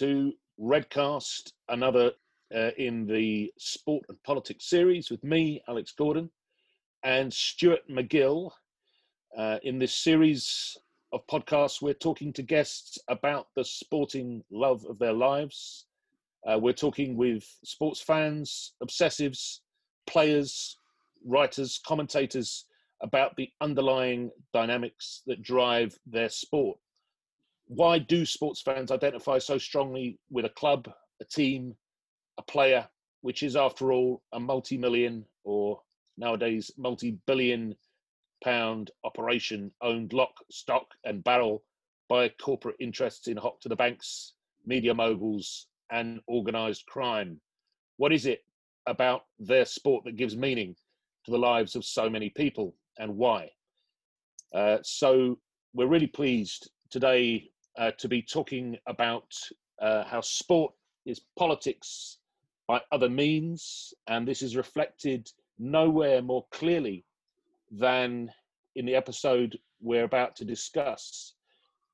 to Redcast, another uh, in the sport and politics series with me, Alex Gordon, and Stuart McGill. Uh, in this series of podcasts, we're talking to guests about the sporting love of their lives. Uh, we're talking with sports fans, obsessives, players, writers, commentators about the underlying dynamics that drive their sport why do sports fans identify so strongly with a club, a team, a player, which is after all a multi-million or nowadays multi-billion pound operation owned lock, stock and barrel by corporate interests in hot to the banks, media moguls and organised crime. What is it about their sport that gives meaning to the lives of so many people and why? Uh, so we're really pleased today uh, to be talking about uh, how sport is politics by other means, and this is reflected nowhere more clearly than in the episode we're about to discuss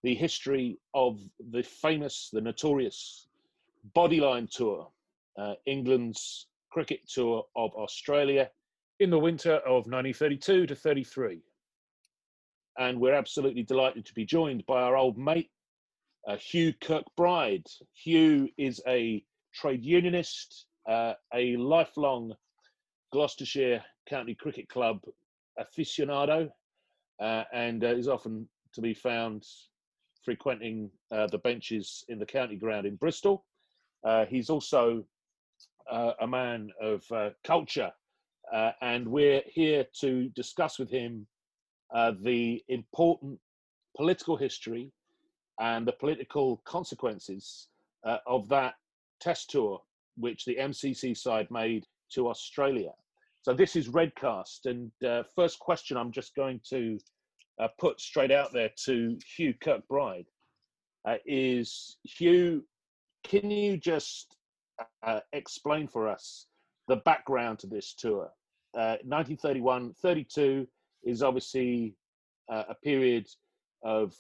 the history of the famous, the notorious Bodyline Tour, uh, England's cricket tour of Australia in the winter of 1932 to 33. And we're absolutely delighted to be joined by our old mate, uh, Hugh Kirkbride. Hugh is a trade unionist, uh, a lifelong Gloucestershire County Cricket Club aficionado, uh, and uh, is often to be found frequenting uh, the benches in the county ground in Bristol. Uh, he's also a man of culture, and we're here to discuss with him the important political history and the political consequences uh, of that test tour, which the MCC side made to Australia. So this is Redcast, and uh, first question I'm just going to uh, put straight out there to Hugh Kirkbride uh, is Hugh, can you just uh, explain for us the background to this tour? 1931, uh, 32 is obviously a period of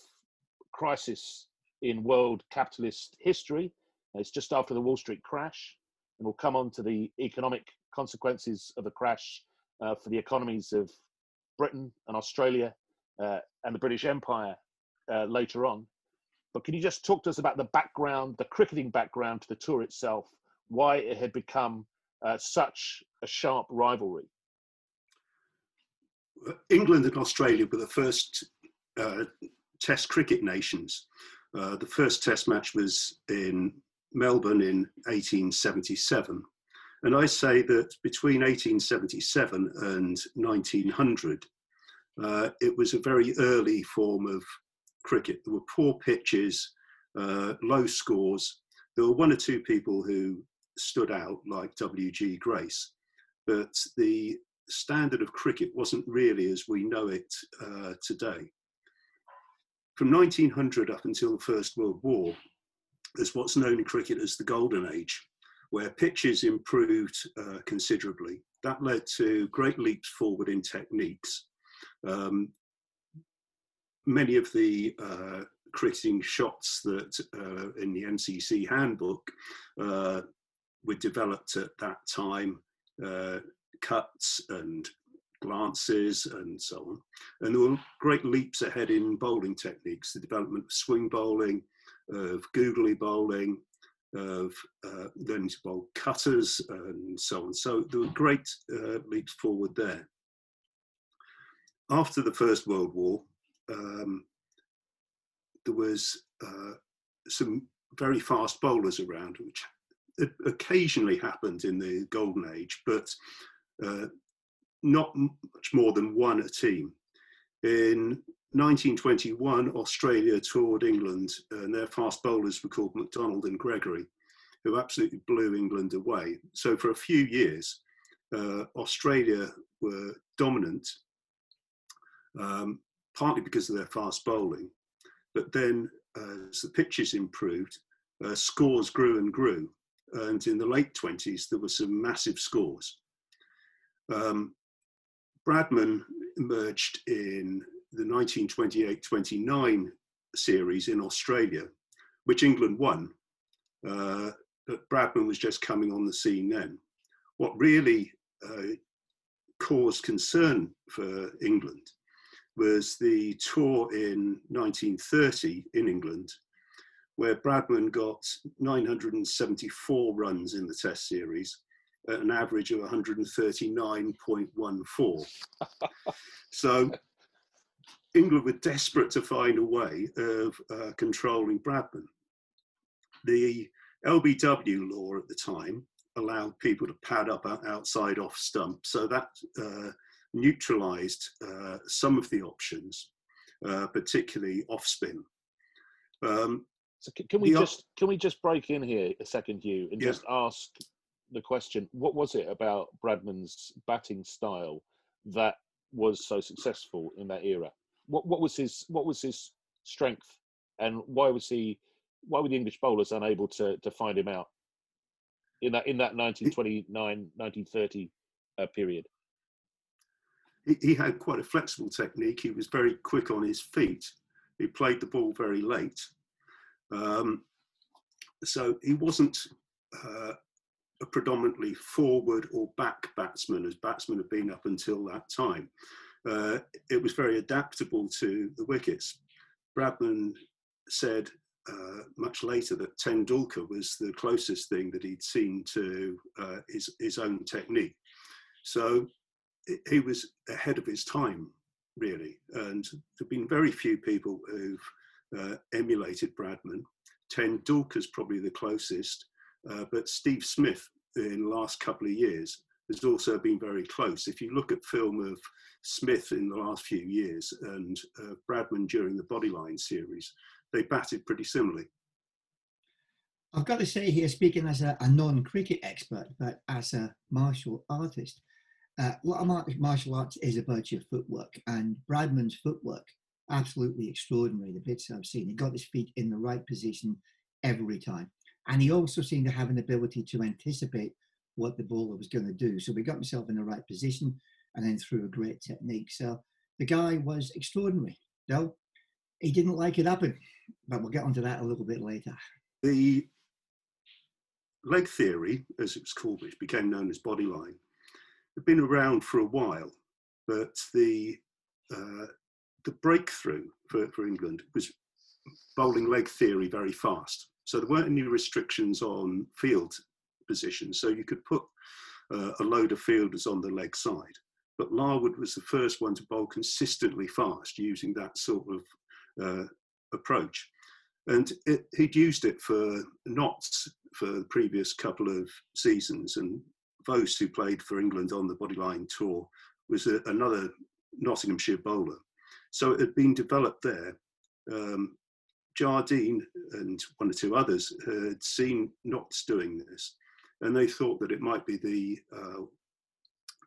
crisis in world capitalist history. It's just after the Wall Street crash, and we'll come on to the economic consequences of the crash uh, for the economies of Britain and Australia uh, and the British Empire uh, later on. But can you just talk to us about the background, the cricketing background to the tour itself, why it had become uh, such a sharp rivalry? England and Australia were the first uh, Test cricket nations. Uh, the first Test match was in Melbourne in 1877. And I say that between 1877 and 1900, uh, it was a very early form of cricket. There were poor pitches, uh, low scores. There were one or two people who stood out, like W.G. Grace, but the standard of cricket wasn't really as we know it uh, today from 1900 up until the First World War, there's what's known in cricket as the Golden Age, where pitches improved uh, considerably. That led to great leaps forward in techniques. Um, many of the uh, cricketing shots that uh, in the MCC handbook uh, were developed at that time, uh, cuts and glances and so on. And there were great leaps ahead in bowling techniques, the development of swing bowling, of googly bowling, of uh, learning to bowl cutters and so on. So there were great uh, leaps forward there. After the First World War, um, there was uh, some very fast bowlers around, which occasionally happened in the golden age, but uh, not much more than one a team. In 1921, Australia toured England, and their fast bowlers were called McDonald and Gregory, who absolutely blew England away. So for a few years, uh, Australia were dominant, um, partly because of their fast bowling, but then as the pitches improved, uh, scores grew and grew. And in the late 20s, there were some massive scores. Um, Bradman emerged in the 1928-29 series in Australia, which England won. Uh, Bradman was just coming on the scene then. What really uh, caused concern for England was the tour in 1930 in England, where Bradman got 974 runs in the Test series at an average of 139.14. so England were desperate to find a way of uh, controlling Bradman. The LBW law at the time allowed people to pad up outside off stump, so that uh, neutralised uh, some of the options, uh, particularly off spin. Um, so can we just can we just break in here a second, Hugh, and yeah. just ask the question: What was it about Bradman's batting style that was so successful in that era? What what was his what was his strength, and why was he why were the English bowlers unable to to find him out in that in that 1929 1930 uh, period? He, he had quite a flexible technique. He was very quick on his feet. He played the ball very late. Um, so he wasn't uh, a predominantly forward or back batsman, as batsmen have been up until that time. Uh, it was very adaptable to the wickets. Bradman said uh, much later that Tendulkar was the closest thing that he'd seen to uh, his, his own technique. So he was ahead of his time, really. And there have been very few people who've uh, emulated Bradman. Tendulkar's probably the closest, uh, but Steve Smith in the last couple of years has also been very close. If you look at film of Smith in the last few years and uh, Bradman during the Bodyline series, they batted pretty similarly. I've got to say here, speaking as a, a non-cricket expert, but as a martial artist, uh, a lot martial arts is about your footwork, and Bradman's footwork absolutely extraordinary. The bits I've seen, he got his feet in the right position every time, and he also seemed to have an ability to anticipate what the bowler was going to do. So he got himself in the right position, and then through a great technique. So the guy was extraordinary. Though he didn't like it happen but we'll get onto that a little bit later. The leg theory, as it was called, which became known as bodyline, had been around for a while, but the uh, the breakthrough for, for England was bowling leg theory very fast. So there weren't any restrictions on field positions. So you could put uh, a load of fielders on the leg side. But Larwood was the first one to bowl consistently fast using that sort of uh, approach. And it, he'd used it for Notts for the previous couple of seasons. And Voce, who played for England on the Bodyline tour, was a, another Nottinghamshire bowler. So it had been developed there. Um, Jardine and one or two others had seen Notts doing this, and they thought that it might be the uh,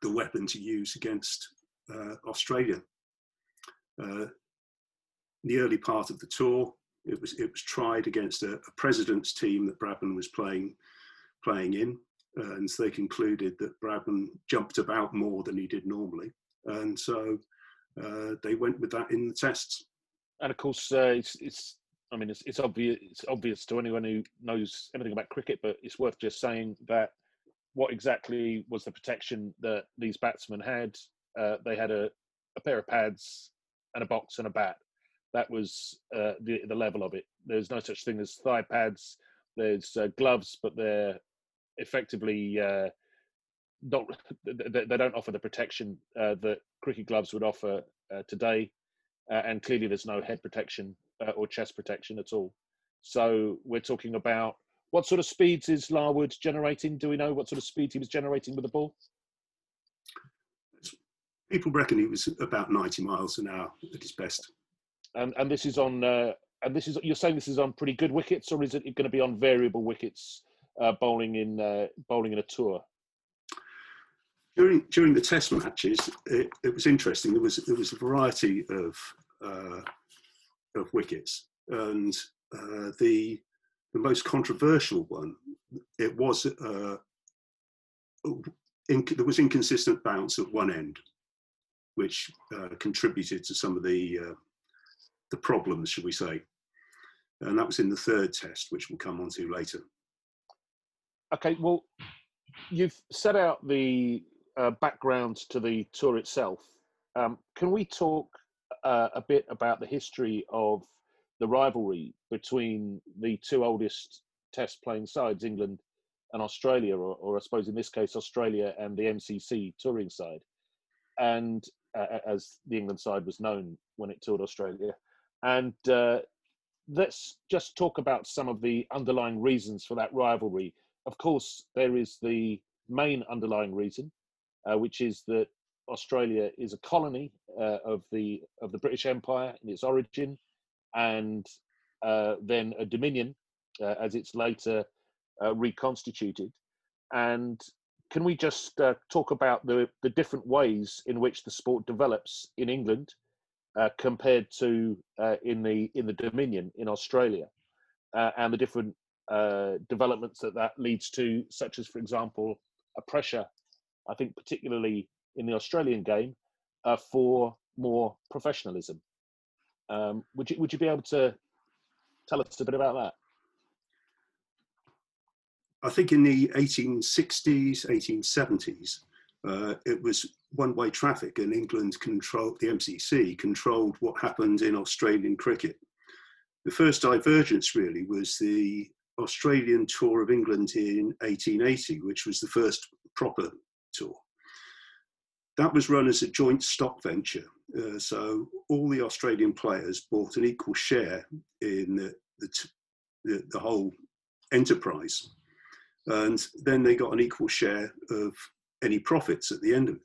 the weapon to use against uh, Australia. Uh, the early part of the tour. It was it was tried against a, a president's team that Bradman was playing playing in, and so they concluded that Bradman jumped about more than he did normally, and so uh, they went with that in the tests. And of course, uh, it's, it's I mean it's, it's obvious it's obvious to anyone who knows anything about cricket, but it's worth just saying that what exactly was the protection that these batsmen had? Uh, they had a, a pair of pads and a box and a bat that was uh, the the level of it. There's no such thing as thigh pads. There's uh, gloves, but they're effectively uh, not. They don't offer the protection uh, that cricket gloves would offer uh, today, uh, and clearly there's no head protection or chest protection at all. So we're talking about what sort of speeds is Larwood generating? Do we know what sort of speed he was generating with the ball? People reckon he was about 90 miles an hour at his best and and this is on uh, and this is you're saying this is on pretty good wickets, or is it going to be on variable wickets, uh, bowling in uh, bowling in a tour? During during the Test matches, it, it was interesting. There was there was a variety of uh, of wickets, and uh, the the most controversial one it was uh, in, there was inconsistent bounce at one end, which contributed to some of the the problems, should we say. and that was in the third test, which we'll come on to later. Okay, well, you've set out the uh, background to the tour itself. Um, can we talk uh, a bit about the history of the rivalry between the two oldest test playing sides, England and Australia, or, or I suppose in this case, Australia and the MCC touring side, and uh, as the England side was known when it toured Australia. And uh, let's just talk about some of the underlying reasons for that rivalry. Of course, there is the main underlying reason, uh, which is that Australia is a colony uh, of the of the British Empire in its origin, and uh, then a dominion uh, as it's later uh, reconstituted. And can we just uh, talk about the, the different ways in which the sport develops in England uh, compared to in the in the Dominion in Australia, and the different developments that that leads to, such as, for example, a pressure, I think particularly in the Australian game, for more professionalism. Um, would you would you be able to tell us a bit about that? I think in the 1860s, 1870s, uh, it was one-way traffic, and England controlled the MCC controlled what happened in Australian cricket. The first divergence really was the Australian tour of England in 1880, which was the first proper tour. That was run as a joint stock venture, uh, so all the Australian players bought an equal share in the, the, the, the whole enterprise and then they got an equal share of any profits at the end of it.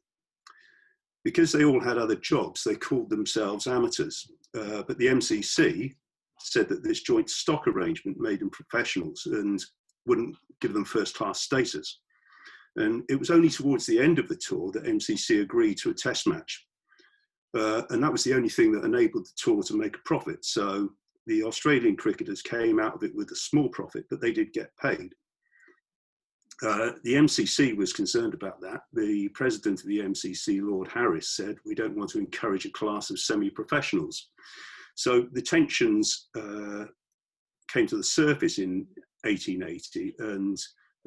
Because they all had other jobs, they called themselves amateurs. Uh, but the MCC said that this joint stock arrangement made them professionals and wouldn't give them first class status. And it was only towards the end of the tour that MCC agreed to a test match. Uh, and that was the only thing that enabled the tour to make a profit. So the Australian cricketers came out of it with a small profit, but they did get paid. Uh, the MCC was concerned about that. The president of the MCC, Lord Harris, said, We don't want to encourage a class of semi professionals. So the tensions uh, came to the surface in 1880 and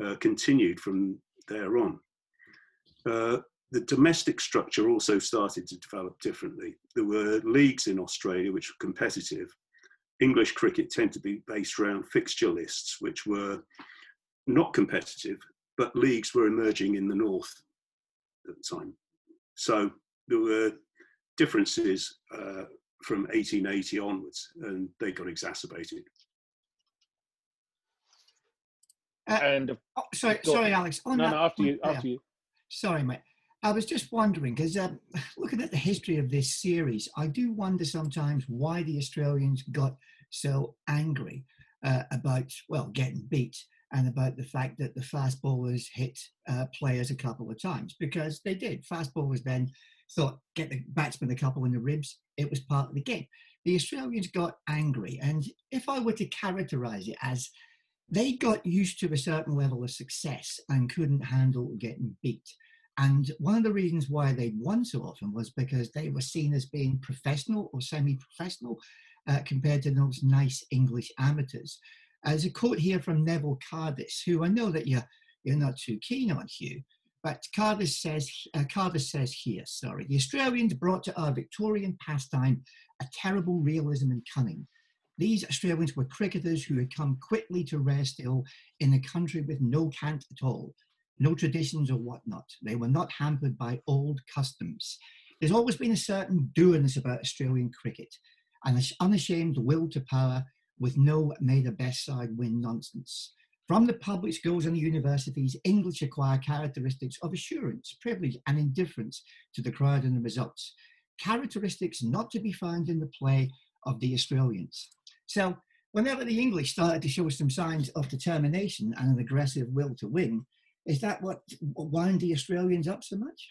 uh, continued from there on. Uh, the domestic structure also started to develop differently. There were leagues in Australia which were competitive. English cricket tended to be based around fixture lists, which were not competitive, but leagues were emerging in the north at the time. So there were differences uh, from 1880 onwards, and they got exacerbated. Uh, and oh, sorry, sorry, Alex. On no, no, after you, after you. Sorry, mate. I was just wondering because um, looking at the history of this series, I do wonder sometimes why the Australians got so angry uh, about well getting beat and about the fact that the fast bowlers hit uh, players a couple of times because they did. Fast bowlers then thought, get the batsman a couple in the ribs. It was part of the game. The Australians got angry. And if I were to characterize it as they got used to a certain level of success and couldn't handle getting beat. And one of the reasons why they won so often was because they were seen as being professional or semi professional uh, compared to those nice English amateurs. There's a quote here from Neville Cardus, who I know that you're, you're not too keen on, Hugh, but Cardus says, uh, Cardus says here, sorry, the Australians brought to our Victorian pastime a terrible realism and cunning. These Australians were cricketers who had come quickly to rest ill in a country with no cant at all, no traditions or whatnot. They were not hampered by old customs. There's always been a certain dourness about Australian cricket, an unashamed will to power with no may the best side win nonsense. From the public schools and the universities, English acquire characteristics of assurance, privilege, and indifference to the crowd and the results. Characteristics not to be found in the play of the Australians. So, whenever the English started to show some signs of determination and an aggressive will to win, is that what wound the Australians up so much?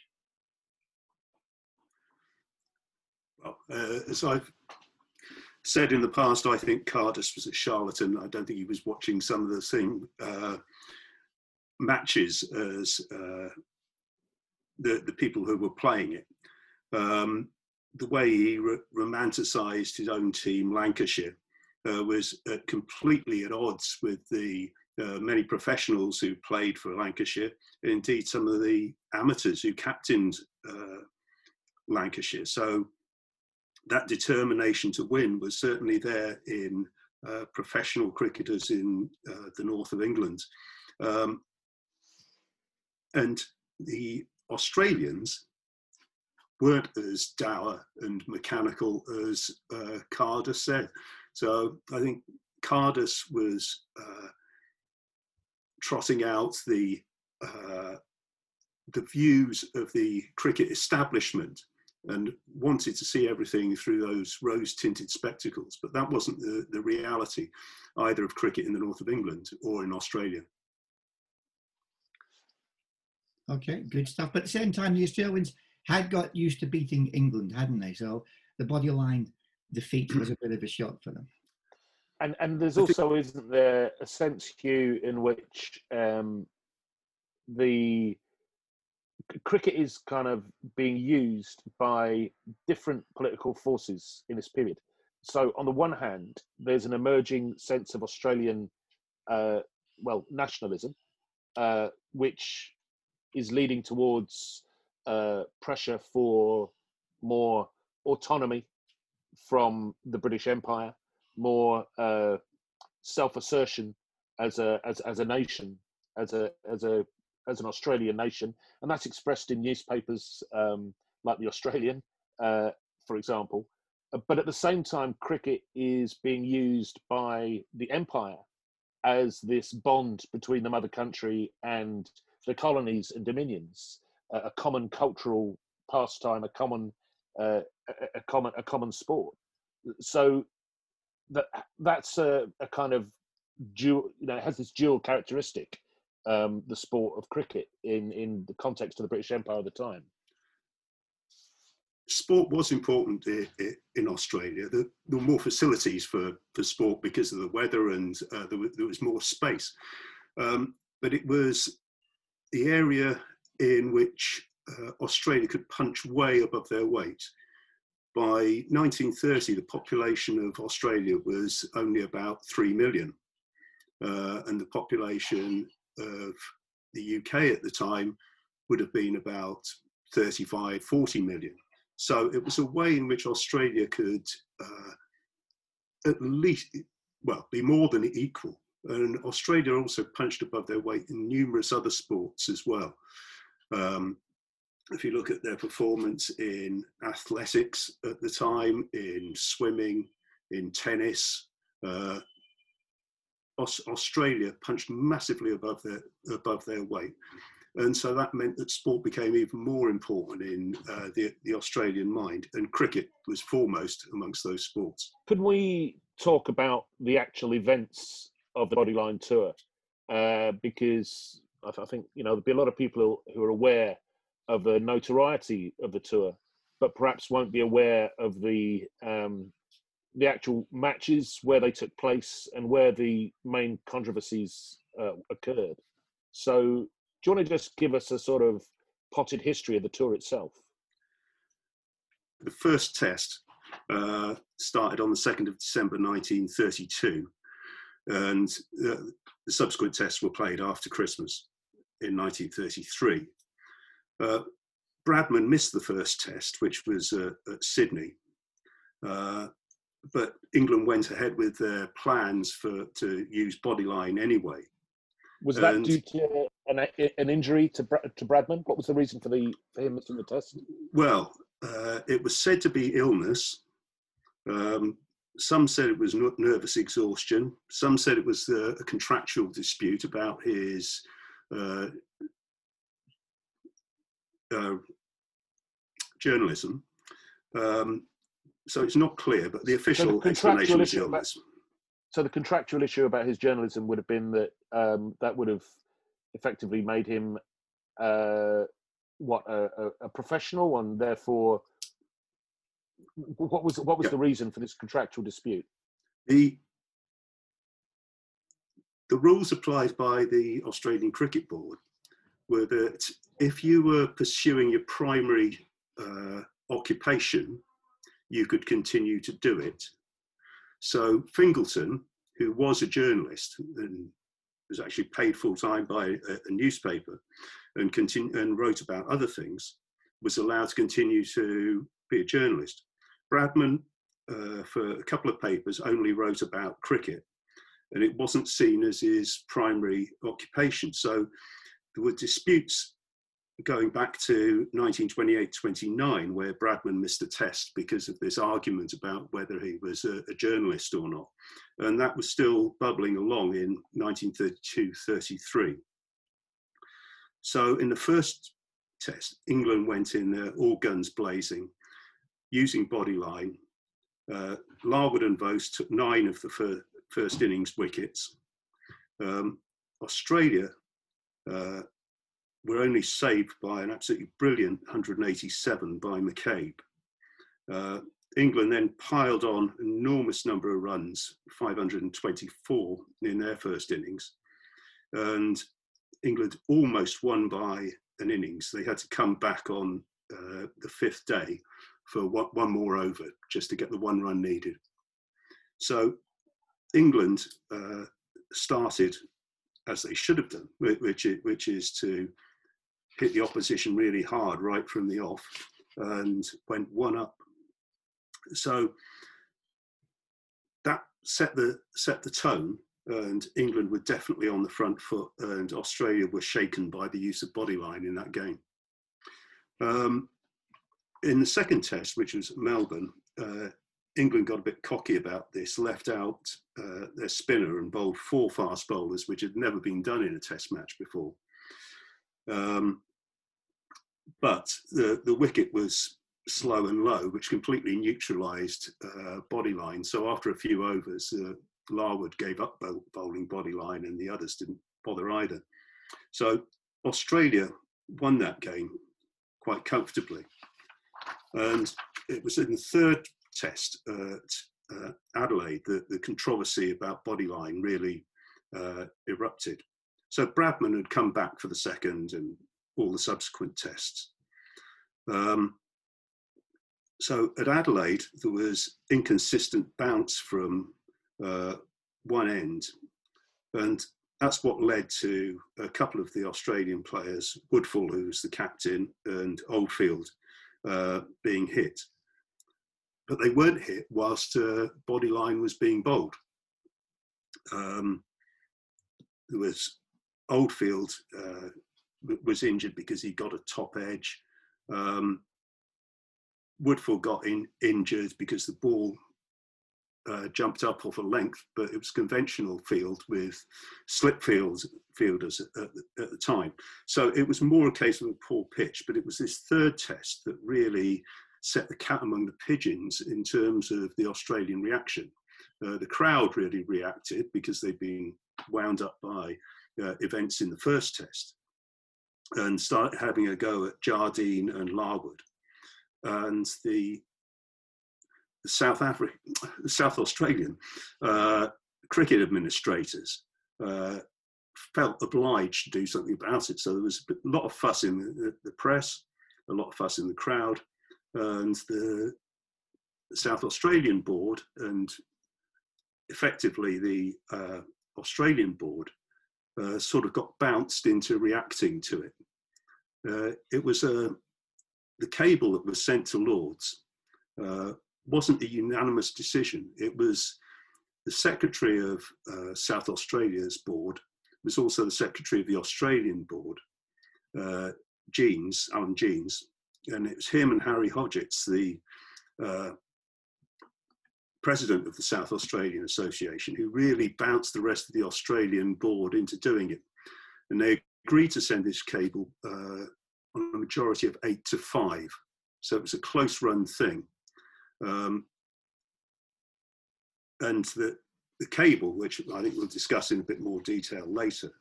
Well, uh, as I've said in the past, I think Cardus was a charlatan. I don't think he was watching some of the same uh, matches as uh, the, the people who were playing it. Um, the way he romanticised his own team, Lancashire, uh, was uh, completely at odds with the uh, many professionals who played for Lancashire, indeed some of the amateurs who captained uh, Lancashire. So that determination to win was certainly there in uh, professional cricketers in uh, the north of England. Um, and the Australians weren't as dour and mechanical as uh, Cardus said. So I think Cardus was uh, trotting out the uh, the views of the cricket establishment and wanted to see everything through those rose-tinted spectacles. But that wasn't the, the reality either of cricket in the north of England or in Australia. Okay, good stuff. But at the same time, the Australians had got used to beating England, hadn't they? So the bodyline defeat was a bit of a shock for them. And and there's also isn't there a sense, Hugh, in which um, the cricket is kind of being used by different political forces in this period. So on the one hand, there's an emerging sense of Australian, uh, well, nationalism, uh, which is leading towards uh, pressure for more autonomy from the British Empire, more uh, self-assertion as a as, as a nation, as a as a as an Australian nation, and that's expressed in newspapers um, like the Australian, uh, for example. Uh, but at the same time, cricket is being used by the empire as this bond between the mother country and the colonies and dominions, a common cultural pastime, a common, uh, a, a, common, a common sport. So that that's a, a kind of dual, you know, it has this dual characteristic, um, the sport of cricket in in the context of the British Empire at the time. Sport was important in Australia. There, were more facilities for, for sport because of the weather and uh, there, was, there, was, more space. Um, but it was the area in which uh, Australia could punch way above their weight. By 1930, the population of Australia was only about 3 million. Uh, and the population of the UK at the time would have been about 35, 40 million. So it was a way in which Australia could uh, at least, well, be more than equal and Australia also punched above their weight in numerous other sports as well. Um, if you look at their performance in athletics at the time, in swimming, in tennis, uh, Aus- Australia punched massively above their above their weight, and so that meant that sport became even more important in uh, the the Australian mind, and cricket was foremost amongst those sports. Could we talk about the actual events of the Bodyline tour? Uh, because I, th- I, think you know there'll be a lot of people who, are aware of the notoriety of the tour, but perhaps won't be aware of the um, the actual matches where they took place and where the main controversies uh, occurred. So, do you want to just give us a sort of potted history of the tour itself? The first test uh, started on the 2nd of December 1932 and uh, the subsequent tests were played after Christmas in 1933. Uh, Bradman missed the first test, which was uh, at Sydney, uh, but England went ahead with their plans for to use bodyline anyway. Was that and, due to an, an injury to, to Bradman? What was the reason for the for him missing the test? Well, uh, it was said to be illness. Um, some said it was nervous exhaustion. Some said it was a contractual dispute about his uh, uh, journalism. Um, so it's not clear, but the official so the explanation is illness. So the contractual issue about his journalism would have been that um, that would have effectively made him uh, what a, a, a professional and therefore what was what was yeah. the reason for this contractual dispute? The the rules applied by the Australian Cricket Board were that if you were pursuing your primary uh, occupation, you could continue to do it. So Fingleton, who was a journalist and was actually paid full time by a, a newspaper and, continue, and wrote about other things, was allowed to continue to be a journalist. Bradman, uh, for a couple of papers, only wrote about cricket, and it wasn't seen as his primary occupation. So there were disputes going back to 1928-29, where Bradman missed a test because of this argument about whether he was a, a journalist or not. And that was still bubbling along in 1932-33. So in the first test, England went in all guns blazing, using bodyline. Uh, Larwood and Voce took nine of the first innings wickets. Um, Australia uh, were only saved by an absolutely brilliant 187 by McCabe. Uh, England then piled on enormous number of runs, 524 in their first innings. And England almost won by an innings. They had to come back on uh, the fifth day for one, one, more over just to get the one run needed. So England uh, started as they should have done, which, which is to hit the opposition really hard right from the off and went one up. So that set the set the tone and England were definitely on the front foot and Australia were shaken by the use of bodyline in that game. Um, in the second test, which was Melbourne, uh, England got a bit cocky about this, left out uh, their spinner and bowled four fast bowlers, which had never been done in a test match before. Um, but the, the wicket was slow and low, which completely neutralised uh, bodyline. So after a few overs, uh, Larwood gave up bowling bodyline and the others didn't bother either. So Australia won that game quite comfortably. And it was in the third test at uh, Adelaide that the controversy about bodyline really uh, erupted. So Bradman had come back for the second and all the subsequent tests. Um, so at Adelaide, there was inconsistent bounce from uh, one end, and that's what led to a couple of the Australian players, Woodfull, who's the captain, and Oldfield, uh, being hit. But they weren't hit whilst uh, Bodyline was being bowled. Um, there was Oldfield uh, was injured because he got a top edge. Um, Woodfull got in, injured because the ball uh, jumped up off a length, but it was conventional field with slip fields, fielders at, at, the time. So it was more a case of a poor pitch, but it was this third test that really set the cat among the pigeons in terms of the Australian reaction. Uh, the crowd really reacted because they'd been wound up by uh, events in the first test and started having a go at Jardine and Larwood. And the, the South African, South Australian uh, cricket administrators uh, felt obliged to do something about it. So there was a lot of fuss in the, the press, a lot of fuss in the crowd, and the South Australian board and effectively the uh, Australian board uh, sort of got bounced into reacting to it. Uh, it was a, uh, the cable that was sent to Lords uh, wasn't a unanimous decision. It was the secretary of uh, South Australia's board, was also the secretary of the Australian board, Jeanes, Alan Jeanes, and it was him and Harry Hodgetts, the president of the South Australian Association, who really bounced the rest of the Australian board into doing it. And they agreed to send this cable uh, on a majority of eight to five. So it was a close run thing. Um, and the, the cable, which I think we'll discuss in a bit more detail later,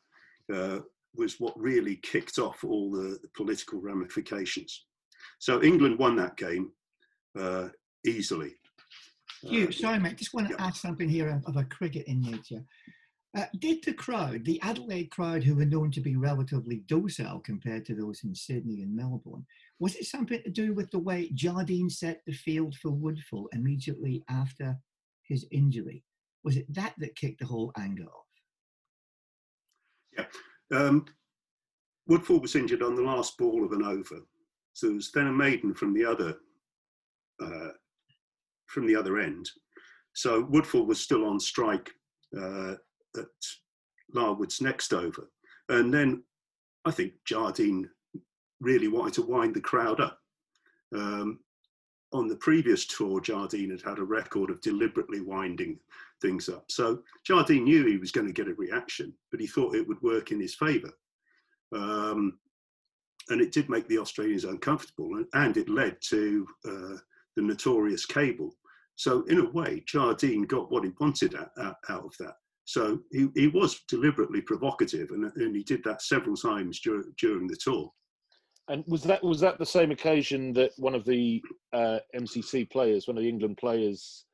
uh, was what really kicked off all the, the, political ramifications. So England won that game uh, easily. Hugh, sorry, mate. Just want to yeah. ask something here of a cricket in nature. Uh, did the crowd, the Adelaide crowd, who were known to be relatively docile compared to those in Sydney and Melbourne, was it something to do with the way Jardine set the field for Woodfull immediately after his injury. Was it that that kicked the whole anger off? Yeah. Um, Woodfull was injured on the last ball of an over. So it was then a maiden from the other uh, from the other end. So Woodfull was still on strike uh, at Larwood's next over. And then I think Jardine really wanted to wind the crowd up. Um, on the previous tour, Jardine had had a record of deliberately winding things up. So Jardine knew he was going to get a reaction, but he thought it would work in his favour. Um, and it did make the Australians uncomfortable, and, and it led to uh, the notorious cable. So in a way, Jardine got what he wanted out, out, out of that. So he, he was deliberately provocative, and, and he did that several times dur- during the tour. And was that was that the same occasion that one of the uh, MCC players, one of the England players,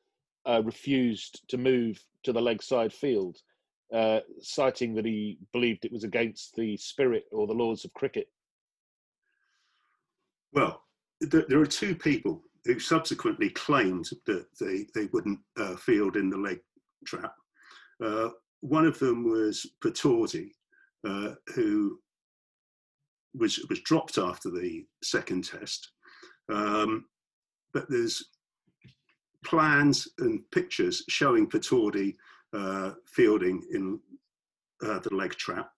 uh, refused to move to the leg side field, uh, citing that he believed it was against the spirit or the laws of cricket? Well, th- there are two people who subsequently claimed that they, they wouldn't uh, field in the leg trap. Uh, one of them was Pataudi, uh, who was, was dropped after the second test. Um, but there's plans and pictures showing Pataudi uh, fielding in uh, the leg trap.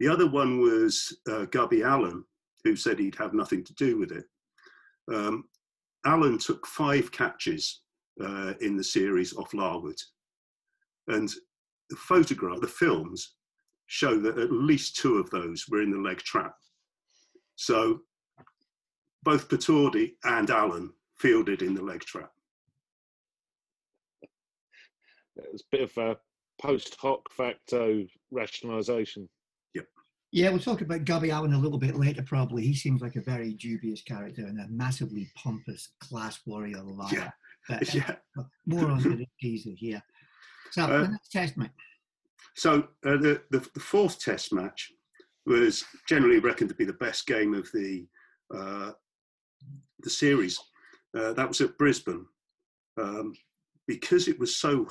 The other one was uh, Gubby Allen, who said he'd have nothing to do with it. Um, Allen took five catches uh, in the series off Larwood. And the photograph, the films, show that at least two of those were in the leg trap. So both Pataudi and Allen fielded in the leg trap. It was a bit of a post hoc facto rationalisation. Yeah, we'll talk about Gubby Allen a little bit later, probably. He seems like a very dubious character and a massively pompous class warrior liar. Yeah. But, yeah. uh, more on the geezer here. So, Uh, the next test, mate. So uh, the, the, the fourth test match was generally reckoned to be the best game of the uh, the series. Uh, that was at Brisbane. Um, because it was so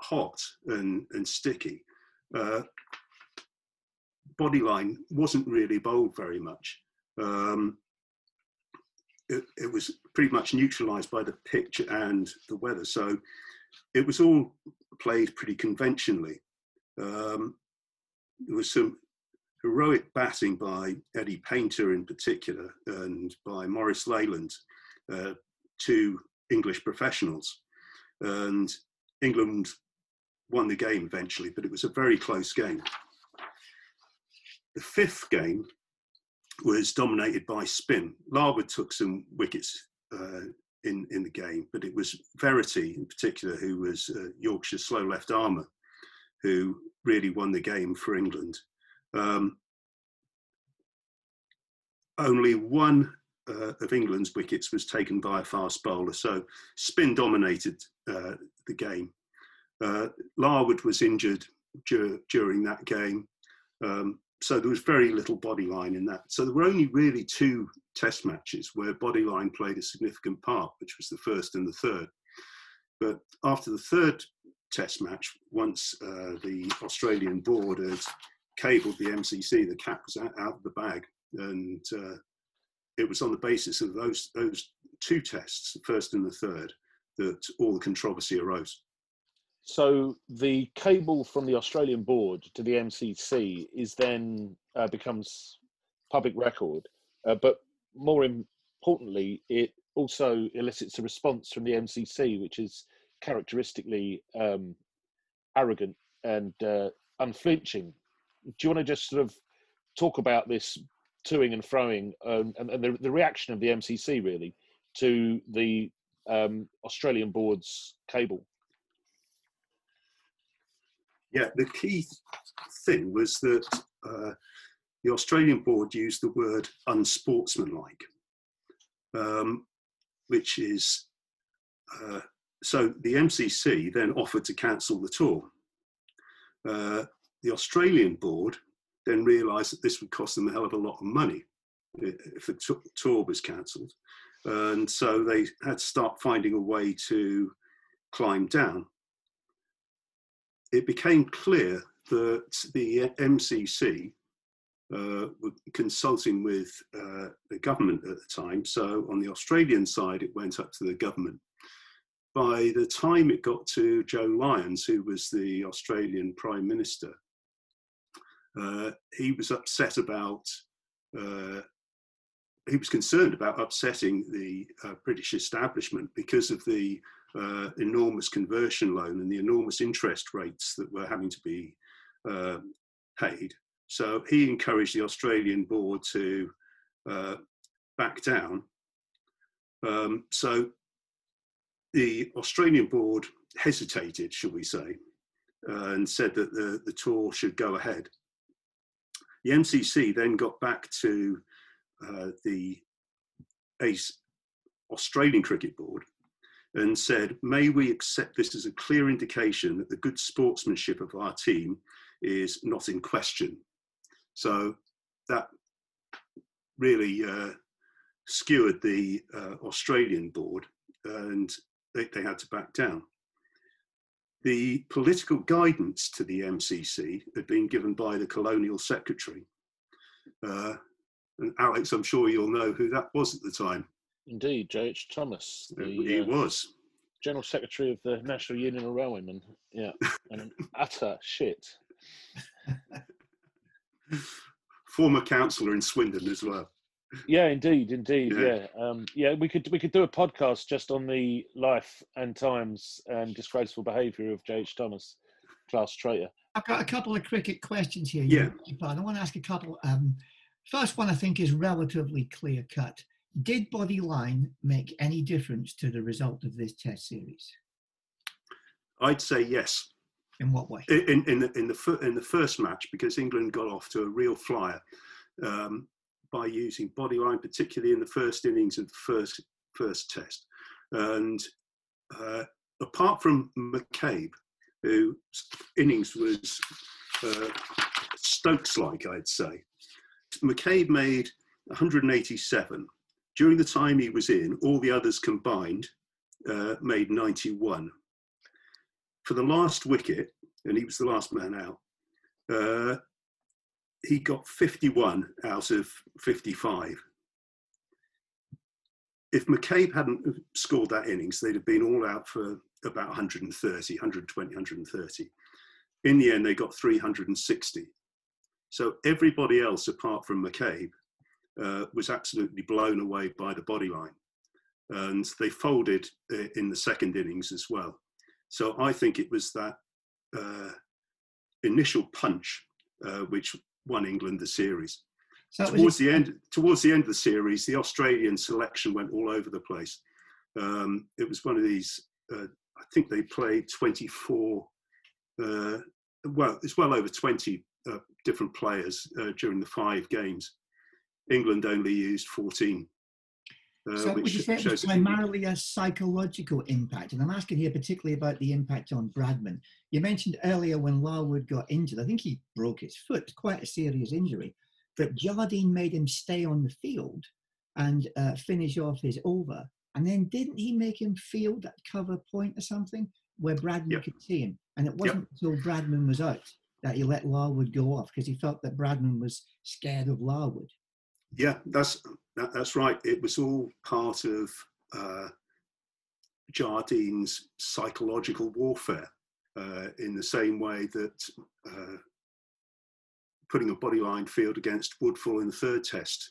hot and, and sticky, uh, Bodyline wasn't really bowled very much. Um, it, it was pretty much neutralised by the pitch and the weather. So it was all played pretty conventionally. Um, there was some heroic batting by Eddie Paynter in particular and by Maurice Leyland, uh, two English professionals. And England won the game eventually, but it was a very close game. The fifth game was dominated by spin. Larwood took some wickets uh, in, in the game, but it was Verity in particular, who was uh, Yorkshire's slow left armer, who really won the game for England. Um, only one uh, of England's wickets was taken by a fast bowler, so spin dominated uh, the game. Uh, Larwood was injured dur- during that game, um, so there was very little body line in that. So there were only really two test matches where body line played a significant part, which was the first and the third. But after the third test match, once uh, the Australian board had cabled the MCC, the cat was out, out of the bag, and uh, it was on the basis of those those two tests, the first and the third, that all the controversy arose. So the cable from the Australian board to the MCC is then uh, becomes public record, uh, but more importantly, it also elicits a response from the MCC, which is characteristically um, arrogant and uh, unflinching. Do you want to just sort of talk about this toing and froing um, and, and the, the, reaction of the MCC really to the um, Australian board's cable? Yeah, the key thing was that uh, the Australian board used the word unsportsmanlike, um, which is uh, so the MCC then offered to cancel the tour. Uh, the Australian board then realised that this would cost them a hell of a lot of money if the tour was cancelled, and so they had to start finding a way to climb down. It became clear that the MCC uh, were consulting with uh, the government at the time. So on the Australian side, it went up to the government. By the time it got to Joe Lyons, who was the Australian Prime Minister, uh, he was upset about, uh, he was concerned about upsetting the uh, British establishment because of the uh, enormous conversion loan and the enormous interest rates that were having to be paid. So he encouraged the Australian board to uh, back down. Um, so the Australian board hesitated, shall we say, uh, and said that the, the tour should go ahead. The MCC then got back to uh, the Australian Cricket Board and said, may we accept this as a clear indication that the good sportsmanship of our team is not in question. So that really uh, skewered the uh, Australian board and they, they, had to back down. The political guidance to the MCC had been given by the colonial secretary. Uh, and Alex, I'm sure you'll know who that was at the time. Indeed, J.H. Thomas. The, he uh, was. General Secretary of the National Union of Railwaymen. Yeah, and an utter shit. Former councillor in Swindon as well. Yeah, indeed, indeed. Yeah, yeah. Um, yeah. We could we could do a podcast just on the life and times and disgraceful behaviour of J.H. Thomas, class traitor. I've got a couple of cricket questions here. Yeah. I want to ask a couple. Um, first one I think is relatively clear cut. Did body line make any difference to the result of this Test series? I'd say yes. In what way? In in the in the, in the first match, because England got off to a real flyer um, by using body line, particularly in the first innings of the first first test, and uh, apart from McCabe, whose innings was uh, Stokes-like, I'd say, McCabe made 187. During the time he was in, all the others combined uh, made 91 for the last wicket, and he was the last man out, uh, he got 51 out of 55. If McCabe hadn't scored that innings, they'd have been all out for about 130, 120, 130. In the end, they got 360. So everybody else, apart from McCabe, uh, was absolutely blown away by the body line. And they folded uh, in the second innings as well. So I think it was that uh, initial punch uh, which won England the series. So towards the end, towards the end of the series, the Australian selection went all over the place. Um, it was one of these. Uh, I think they played 24. Uh, well, it's well over 20 uh, different players uh, during the five games. England only used 14 uh, so would you say it was primarily a psychological impact? And I'm asking here particularly about the impact on Bradman. You mentioned earlier when Larwood got injured, I think he broke his foot, quite a serious injury, that Jardine made him stay on the field and uh, finish off his over. And then didn't he make him field that cover point or something where Bradman yep. could see him? And it wasn't yep. until Bradman was out that he let Larwood go off because he felt that Bradman was scared of Larwood. Yeah, that's that, that's right. It was all part of uh, Jardine's psychological warfare, uh, in the same way that uh, putting a bodyline field against Woodfull in the third test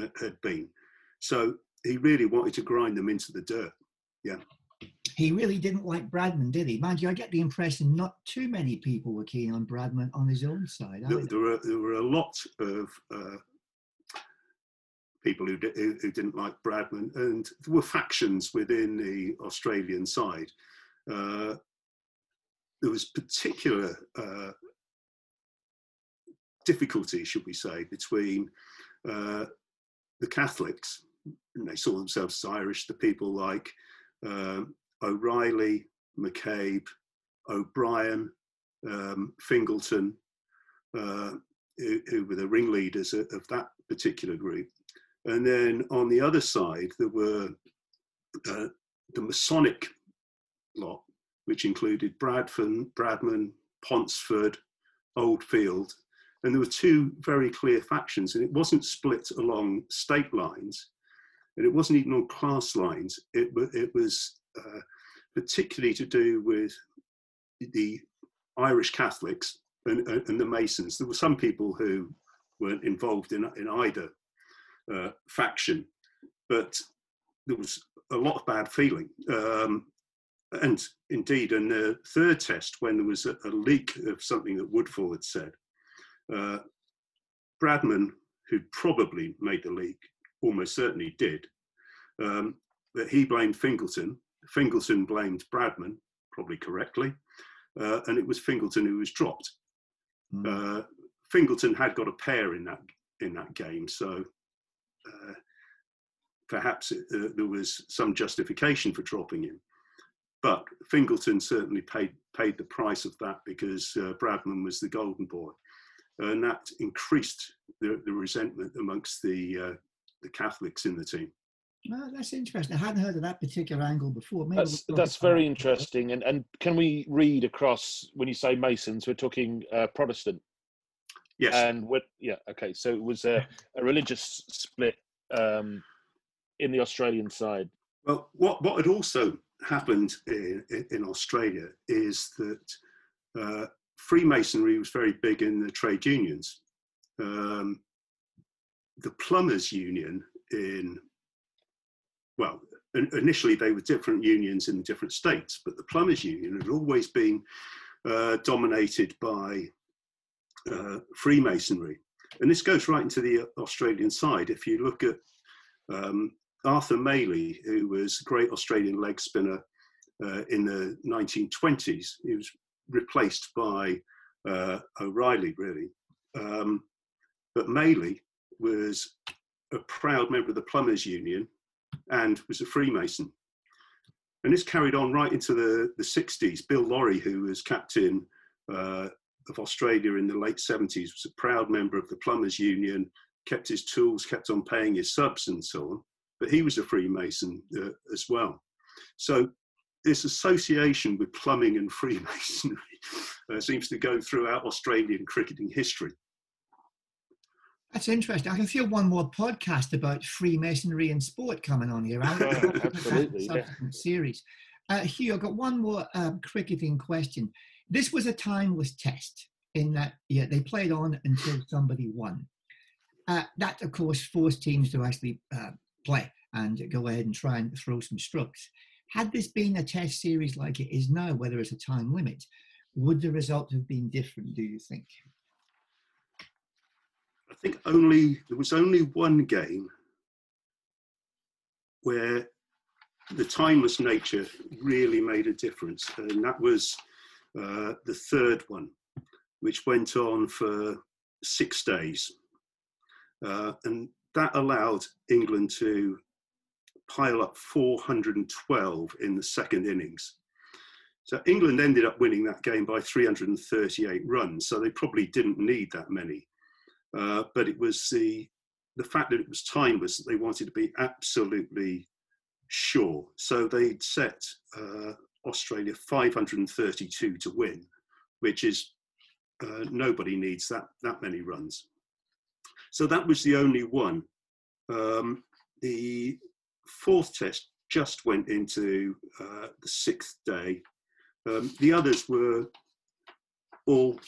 uh, had been. So he really wanted to grind them into the dirt. Yeah. He really didn't like Bradman, did he? Mind you, I get the impression not too many people were keen on Bradman on his own side. There, there, were, there were a lot of uh, people who, who, who didn't like Bradman, and there were factions within the Australian side. Uh, there was particular uh, difficulty, should we say, between uh, the Catholics, and they saw themselves as Irish, the people like um, O'Reilly, McCabe, O'Brien, um, Fingleton, uh, who, who, were the ringleaders of, of that particular group. And then on the other side, there were uh, the Masonic lot, which included Bradford, Bradman, Ponsford, Oldfield, and there were two very clear factions, and it wasn't split along state lines, and it wasn't even on class lines. It, it was uh, particularly to do with the Irish Catholics and, and, the Masons. There were some people who weren't involved in, in either uh, faction, but there was a lot of bad feeling. Um, and indeed, in the third test, when there was a, a leak of something that Woodfull had said, uh, Bradman, who'd probably made the leak, almost certainly did, um, but he blamed Fingleton. Fingleton blamed Bradman, probably correctly, uh, and it was Fingleton who was dropped. Mm. Uh, Fingleton had got a pair in that in that game, so uh, perhaps it, uh, there was some justification for dropping him. But Fingleton certainly paid paid the price of that because uh, Bradman was the golden boy, and that increased the, the resentment amongst the uh, the Catholics in the team. Well, that's interesting. I hadn't heard of that particular angle before. Maybe that's that's very interesting. And and can we read across when you say Masons? We're talking uh, Protestant. Yes. And what? Yeah. Okay. So it was a, a religious split um, in the Australian side. Well, what what had also happened in, in Australia is that uh, Freemasonry was very big in the trade unions. Um, the plumbers union in well, initially they were different unions in different states, but the plumbers union had always been uh, dominated by uh, Freemasonry. And this goes right into the Australian side. If you look at um, Arthur Mailey, who was a great Australian leg spinner uh, in the 1920s, he was replaced by uh, O'Reilly, really. Um, but Mailey was a proud member of the Plumbers Union and was a Freemason. And this carried on right into the, the 60s. Bill Lawry, who was captain uh, of Australia in the late 70s, was a proud member of the Plumbers Union, kept his tools, kept on paying his subs and so on. But he was a Freemason uh, as well. So this association with plumbing and Freemasonry uh, seems to go throughout Australian cricketing history. That's interesting. I can feel one more podcast about Freemasonry and sport coming on here. Absolutely. yeah. Series. Uh, Hugh, I've got one more um, cricketing question. This was a timeless test in that yeah, they played on until somebody won. Uh, that, of course, forced teams to actually uh, play and go ahead and try and throw some strokes. Had this been a test series like it is now, where there is a time limit, would the result have been different, do you think? I think only there was only one game where the timeless nature really made a difference, and that was uh, the third one, which went on for six days, uh, and that allowed England to pile up 412 in the second innings. So England ended up winning that game by 338 runs, so they probably didn't need that many. Uh, but it was the the fact that it was timeless that they wanted to be absolutely sure. So they'd set uh, Australia 532 to win, which is uh, nobody needs that that many runs. So that was the only one. Um, the fourth test just went into uh, the sixth day. Um, the others were all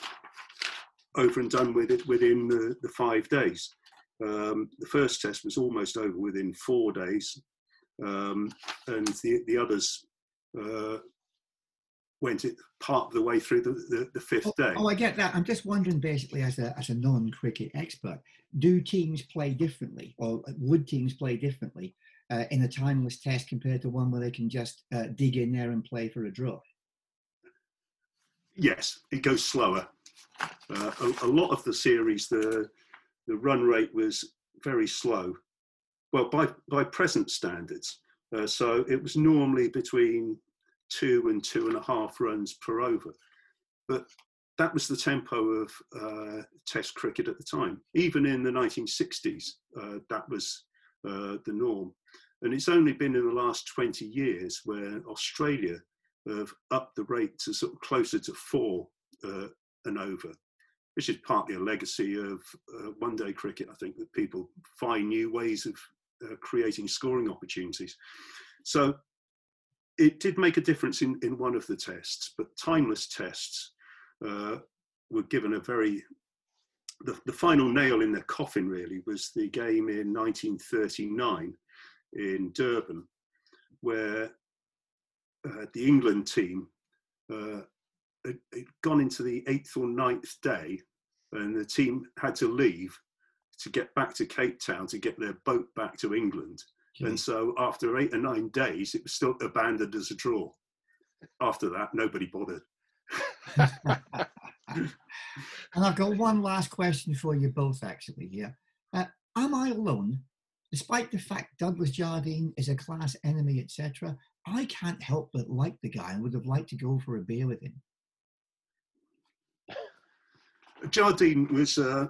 over and done with it within the, the five days. Um, the first test was almost over within four days, um, and the, the others uh, went it part of the way through the, the, the fifth oh, day. Oh, I get that. I'm just wondering, basically, as a, as a non cricket expert, do teams play differently, or would teams play differently uh, in a timeless test compared to one where they can just uh, dig in there and play for a draw? Yes, it goes slower. Uh, a, a, lot of the series, the the run rate was very slow. Well, by by present standards, uh, so it was normally between two and two and a half runs per over, but that was the tempo of uh, Test cricket at the time. Even in the 1960s, uh, that was uh, the norm. And it's only been in the last 20 years where Australia have upped the rate to sort of closer to four uh, and over, which is partly a legacy of uh, one day cricket. I think that people find new ways of uh, creating scoring opportunities. So it did make a difference in, in one of the tests, but timeless tests uh, were given a very the, the final nail in their coffin really was the game in 1939 in Durban, where uh, the England team uh, had gone into the eighth or ninth day, and the team had to leave to get back to Cape Town to get their boat back to England. And so after eight or nine days, it was still abandoned as a draw. After that, nobody bothered. and I've got one last question for you both, actually, here. Uh, am I alone? Despite the fact Douglas Jardine is a class enemy, etc., I can't help but like the guy and would have liked to go for a beer with him. Jardine was uh,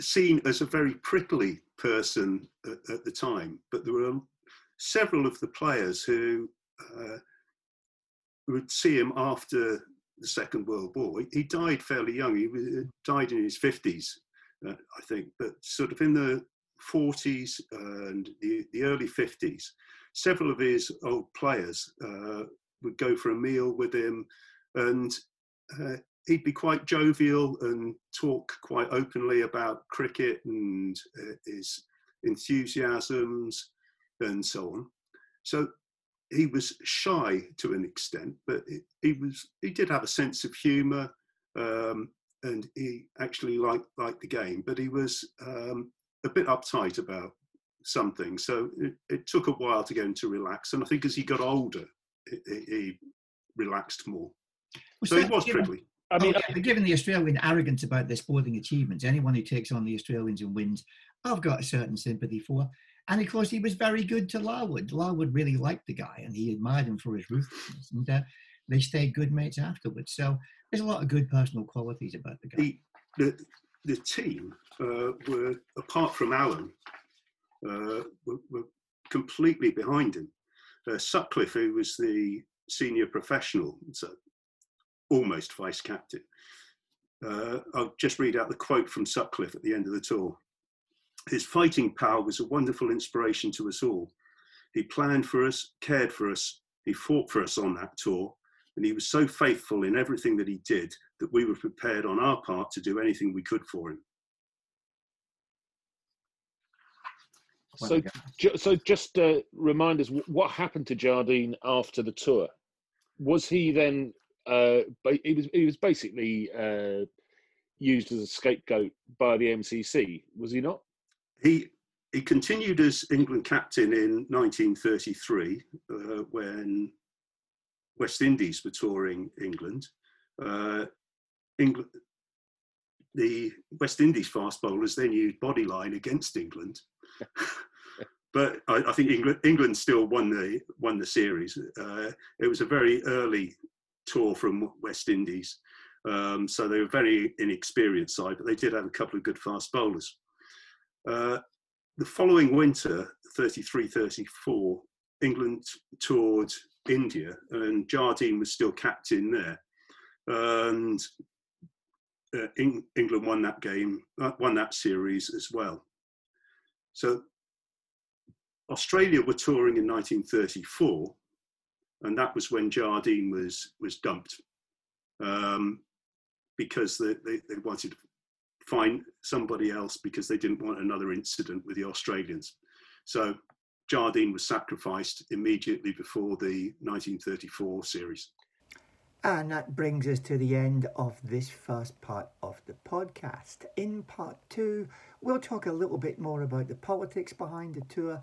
seen as a very prickly person at, at, the time, but there were several of the players who uh, would see him after the Second World War. He, died fairly young. He uh, died in his 50s, uh, I think, but sort of in the 40s and the, the early 50s, several of his old players uh, would go for a meal with him and uh, he'd be quite jovial and talk quite openly about cricket and uh, his enthusiasms and so on. So he was shy to an extent, but he was he did have a sense of humour, um, and he actually liked liked the game. But he was um, a bit uptight about something, so it, it, took a while to get him to relax. And I think as he got older, he, he relaxed more. Was so he was prickly. I mean, okay, given the Australian arrogance about their sporting achievements, anyone who takes on the Australians and wins, I've got a certain sympathy for. And of course, he was very good to Larwood. Larwood really liked the guy and he admired him for his ruthlessness. And uh, they stayed good mates afterwards. So there's a lot of good personal qualities about the guy. The, the, the team uh, were, apart from Allen, uh, were, were, completely behind him. Uh, Sutcliffe, who was the senior professional, so almost vice captain, uh, I'll just read out the quote from Sutcliffe at the end of the tour. His fighting power was a wonderful inspiration to us all. He planned for us, cared for us, he fought for us on that tour, and he was so faithful in everything that he did that we were prepared on our part to do anything we could for him. So, so just uh, remind us what happened to Jardine after the tour. Was he then? Uh, he was he was basically uh, used as a scapegoat by the MCC, was he not? He he continued as England captain in 1933 uh, when West Indies were touring England. Uh, England. The West Indies fast bowlers then used bodyline against England, but I, I, think England England still won the won the series. Uh, it was a very early tour from West Indies, um, so they were very inexperienced side, but they did have a couple of good fast bowlers. Uh, the following winter, 33 34, England toured India and Jardine was still captain there. And uh, England won that game, uh, won that series as well. So Australia were touring in 1934, and that was when Jardine was was dumped um, because they, they, they, wanted to find somebody else because they didn't want another incident with the Australians. So Jardine was sacrificed immediately before the 1934 series. And that brings us to the end of this first part of the podcast. In part two, we'll talk a little bit more about the politics behind the tour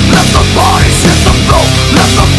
bodies in the boat. let the